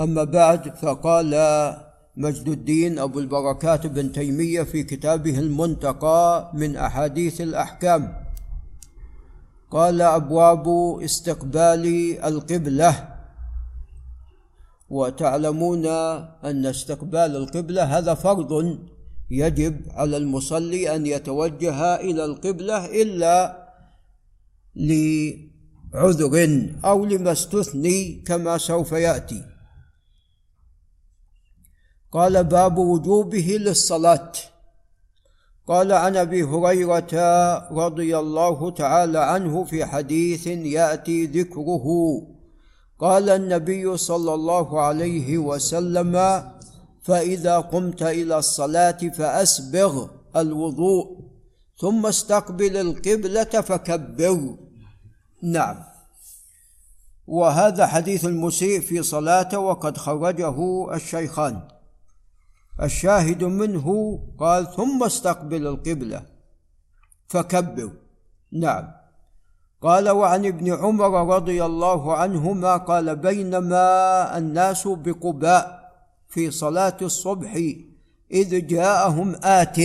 أما بعد فقال مجد الدين أبو البركات بن تيمية في كتابه المنتقى من أحاديث الأحكام. قال أبواب استقبال القبلة. وتعلمون أن استقبال القبلة هذا فرض يجب على المصلي أن يتوجه إلى القبلة إلا لعذر أو لما استثني كما سوف يأتي. قال باب وجوبه للصلاة. قال عن أبي هريرة رضي الله تعالى عنه في حديث يأتي ذكره. قال النبي صلى الله عليه وسلم فإذا قمت إلى الصلاة فأسبغ الوضوء ثم استقبل القبلة فكبر. نعم. وهذا حديث المسيء في صلاته وقد خرجه الشيخان. الشاهد منه قال ثم استقبل القبلة. فكبر. نعم. قال وعن ابن عمر رضي الله عنهما قال بينما الناس بقباء في صلاة الصبح إذ جاءهم آت.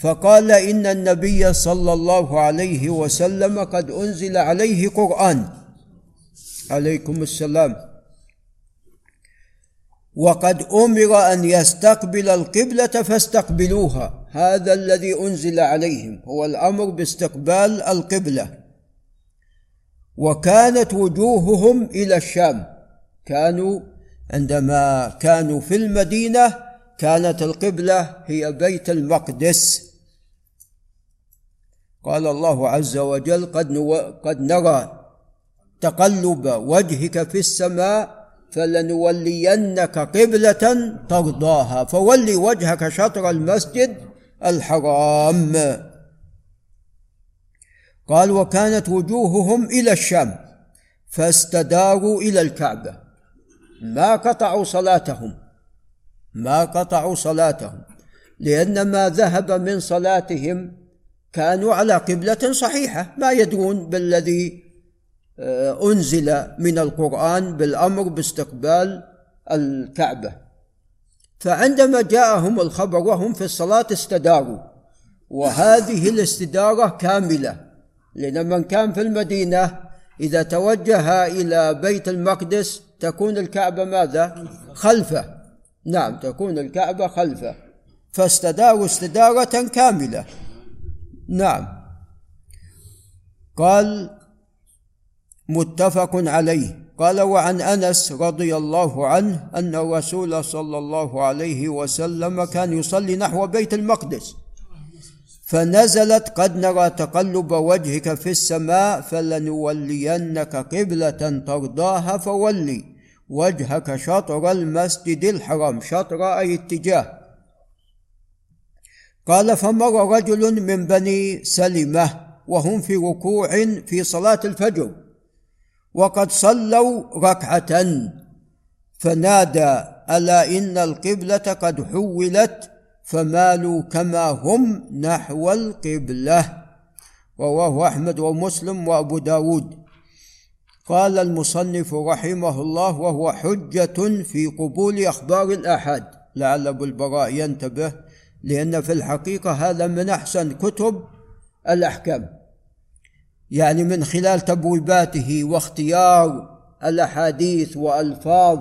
فقال إن النبي صلى الله عليه وسلم قد أنزل عليه قرآن. عليكم السلام. وقد أمر أن يستقبل القبلة فاستقبلوها. هذا الذي أنزل عليهم هو الأمر باستقبال القبلة. وكانت وجوههم إلى الشام. كانوا عندما كانوا في المدينة كانت القبلة هي بيت المقدس. قال الله عز وجل قد, قد نرى تقلب وجهك في السماء فلنولينك قبلة ترضاها. فول وجهك شطر المسجد الحرام. قال وكانت وجوههم إلى الشام فاستداروا إلى الكعبة. ما قطعوا صلاتهم ما قطعوا صلاتهم لأن ما ذهب من صلاتهم كانوا على قبلة صحيحة. ما يدرون بالذي آه، أنزل من القرآن بالأمر باستقبال الكعبة. فعندما جاءهم الخبر وهم في الصلاة استداروا وهذه الاستدارة كاملة لأن من كان في المدينة إذا توجه إلى بيت المقدس تكون الكعبة ماذا؟ خلفه. نعم تكون الكعبة خلفه. فاستداروا استدارة كاملة. نعم. قال متفق عليه. قال وعن أنس رضي الله عنه أن الرسول صلى الله عليه وسلم كان يصلي نحو بيت المقدس. فنزلت قد نرى تقلب وجهك في السماء فلنولينك قبلة ترضاها فولي. وجهك شطر المسجد الحرام. شطر أي اتجاه. قال فمر رجل من بني سلمة وهم في ركوع في صلاة الفجر. وقد صلوا ركعة. فنادى ألا إن القبلة قد حولت؟ فمالوا كما هم نحو القبلة. رواه أحمد ومسلم وأبو داود. قال المصنف رحمه الله وهو حجة في قبول أخبار الآحاد لعل أبو البراء ينتبه لأن في الحقيقة هذا من أحسن كتب الأحكام. يعني من خلال تبويباته واختيار الأحاديث وألفاظ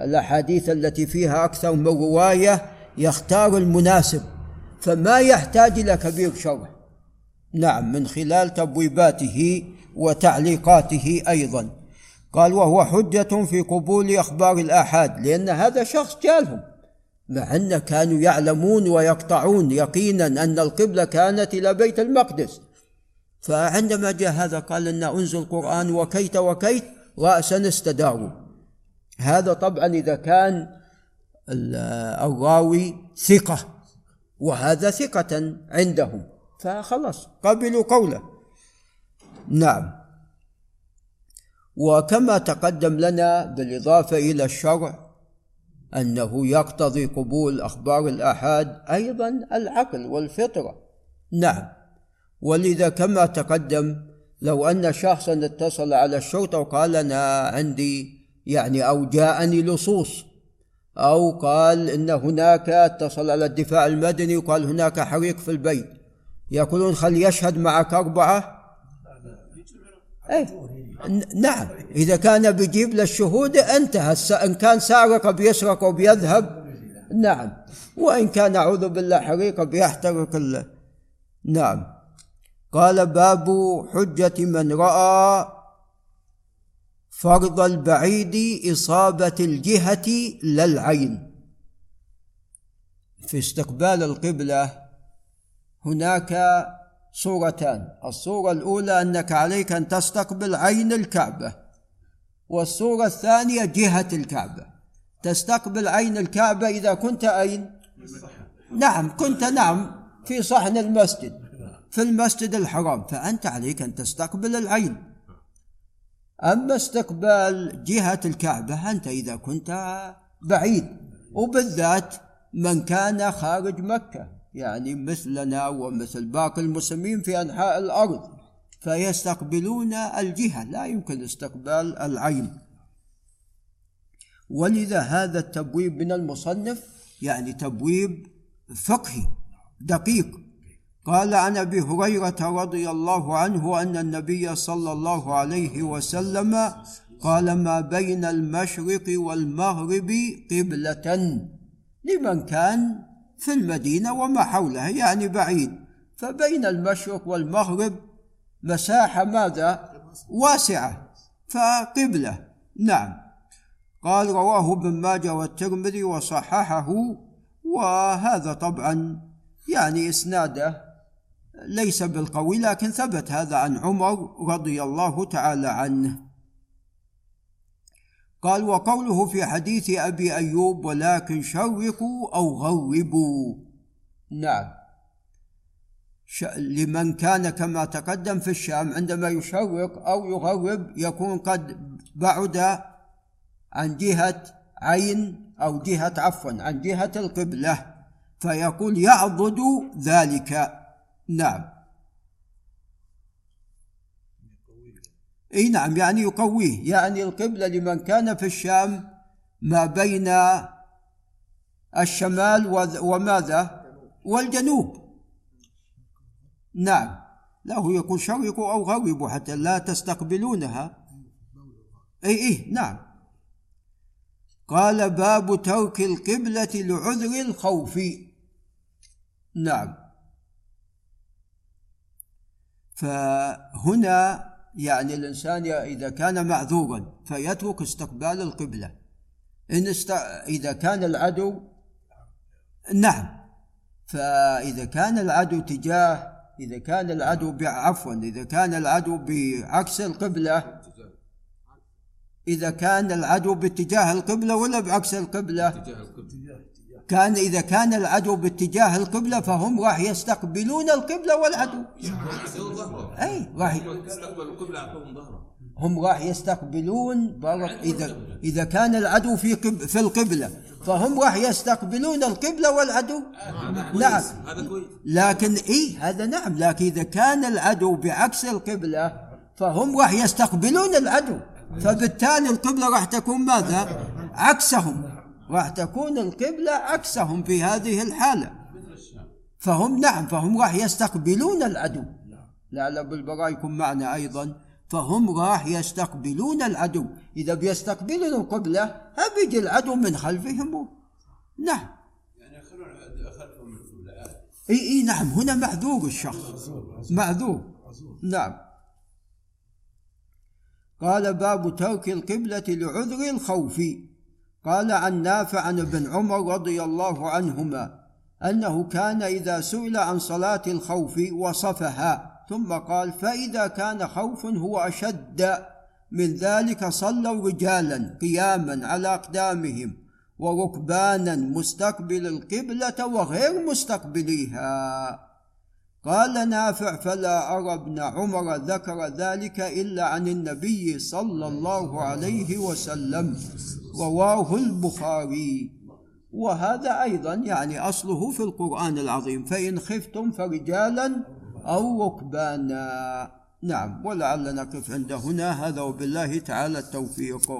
الأحاديث التي فيها أكثر من رواية يختار المناسب. فما يحتاج إلى كبير شرح. نعم من خلال تبويباته وتعليقاته أيضا. قال وهو حجة في قبول أخبار الآحاد لأن هذا شخص جالهم. مع أن كانوا يعلمون ويقطعون يقينا أن القبلة كانت إلى بيت المقدس. فعندما جاء هذا قال لنا انزل القرآن وكيت وكيت رأسا استداروا هذا طبعا إذا كان الراوي ثقة وهذا ثقة عندهم. فخلص قبلوا قوله. نعم. وكما تقدم لنا بالإضافة إلى الشرع أنه يقتضي قبول أخبار الآحاد أيضا العقل والفطرة. نعم. ولذا كما تقدم لو أن شخصا اتصل على الشرطة وقال أنا عندي يعني أو جاءني لصوص أو قال إن هناك اتصل على الدفاع المدني وقال هناك حريق في البيت. يقولون خل يشهد معك أربعة؟ أي نعم. إذا كان بيجيب للشهود انتهى إن كان سارق بيسرق وبيذهب نعم. وإن كان أعوذ بالله حريق بيحترق نعم. قال باب حجة من رأى فرض البعيد إصابة الجهة للعين في استقبال القبلة هناك صورتان. الصورة الأولى أنك عليك أن تستقبل عين الكعبة والصورة الثانية جهة الكعبة. تستقبل عين الكعبة إذا كنت أين؟ نعم كنت نعم في صحن المسجد. في المسجد الحرام فأنت عليك أن تستقبل العين. أما استقبال جهة الكعبة أنت إذا كنت بعيد. وبالذات من كان خارج مكة يعني مثلنا ومثل باقي المسلمين في أنحاء الأرض فيستقبلون الجهة لا يمكن استقبال العين. ولذا هذا التبويب من المصنف يعني تبويب فقهي دقيق. قال عن أبي هريرة رضي الله عنه أن النبي صلى الله عليه وسلم قال ما بين المشرق والمغرب قبلة لمن كان في المدينة وما حولها يعني بعيد. فبين المشرق والمغرب مساحة ماذا؟ واسعة. فقبلة. نعم. قال رواه ابن ماجه والترمذي وصححه وهذا طبعا يعني إسناده ليس بالقوي لكن ثبت هذا عن عمر رضي الله تعالى عنه. قال وقوله في حديث أبي أيوب ولكن شرقوا أو غربوا نعم. لمن كان كما تقدم في الشام عندما يشرق أو يغرب يكون قد بعد عن جهة عين أو جهة عفوا عن جهة القبلة فيقول يعضد ذلك نعم. إي نعم يعني يقويه. يعني القبلة لمن كان في الشام ما بين الشمال وماذا؟ والجنوب. نعم. له يقول شرقوا أو غربوا حتى لا تستقبلونها. أي إيه نعم. قال باب ترك القبلة لعذر الخوف. نعم. فهنا يعني الإنسان إذا كان معذورا فيترك استقبال القبلة. إن است... إذا كان العدو نعم. فإذا كان العدو تجاه إذا كان العدو عفوا إذا كان العدو بعكس القبلة إذا كان العدو باتجاه القبلة ولا بعكس القبلة؟ كان إذا كان العدو باتجاه القبلة فهم راح يستقبلون القبلة والعدو. أي راح القبلة هم راح يستقبلون إذا إذا كان العدو في قب في القبلة فهم راح يستقبلون القبلة والعدو. نعم. لكن إي هذا نعم. لكن إذا كان العدو بعكس القبلة فهم راح يستقبلون العدو. فبالتالي القبلة راح تكون ماذا؟ عكسهم. راح تكون القبلة عكسهم في هذه الحالة. فهم نعم فهم راح يستقبلون العدو. لعل ابو البراء يكون معنا أيضا. فهم راح يستقبلون العدو. إذا بيستقبلون القبلة بيجي العدو من خلفهم. نعم. يعني خلفهم القبلة إي إي نعم. هنا معذور الشخص. معذور. نعم. قال باب ترك القبلة لعذر الخوف. قال عن نافع عن ابن عمر رضي الله عنهما أنه كان إذا سئل عن صلاة الخوف وصفها ثم قال فإذا كان خوف هو أشد. من ذلك صلوا رجالا قياما على أقدامهم وركبانا مستقبل القبلة وغير مستقبليها. قال نافع فلا ارى ابن عمر ذكر ذلك إلا عن النبي صلى الله عليه وسلم رواه البخاري. وهذا أيضا يعني أصله في القرآن العظيم فإن خفتم فرجالا أو ركبانا. نعم ولعلنا نقف عند هنا. هذا وبالله تعالى التوفيق.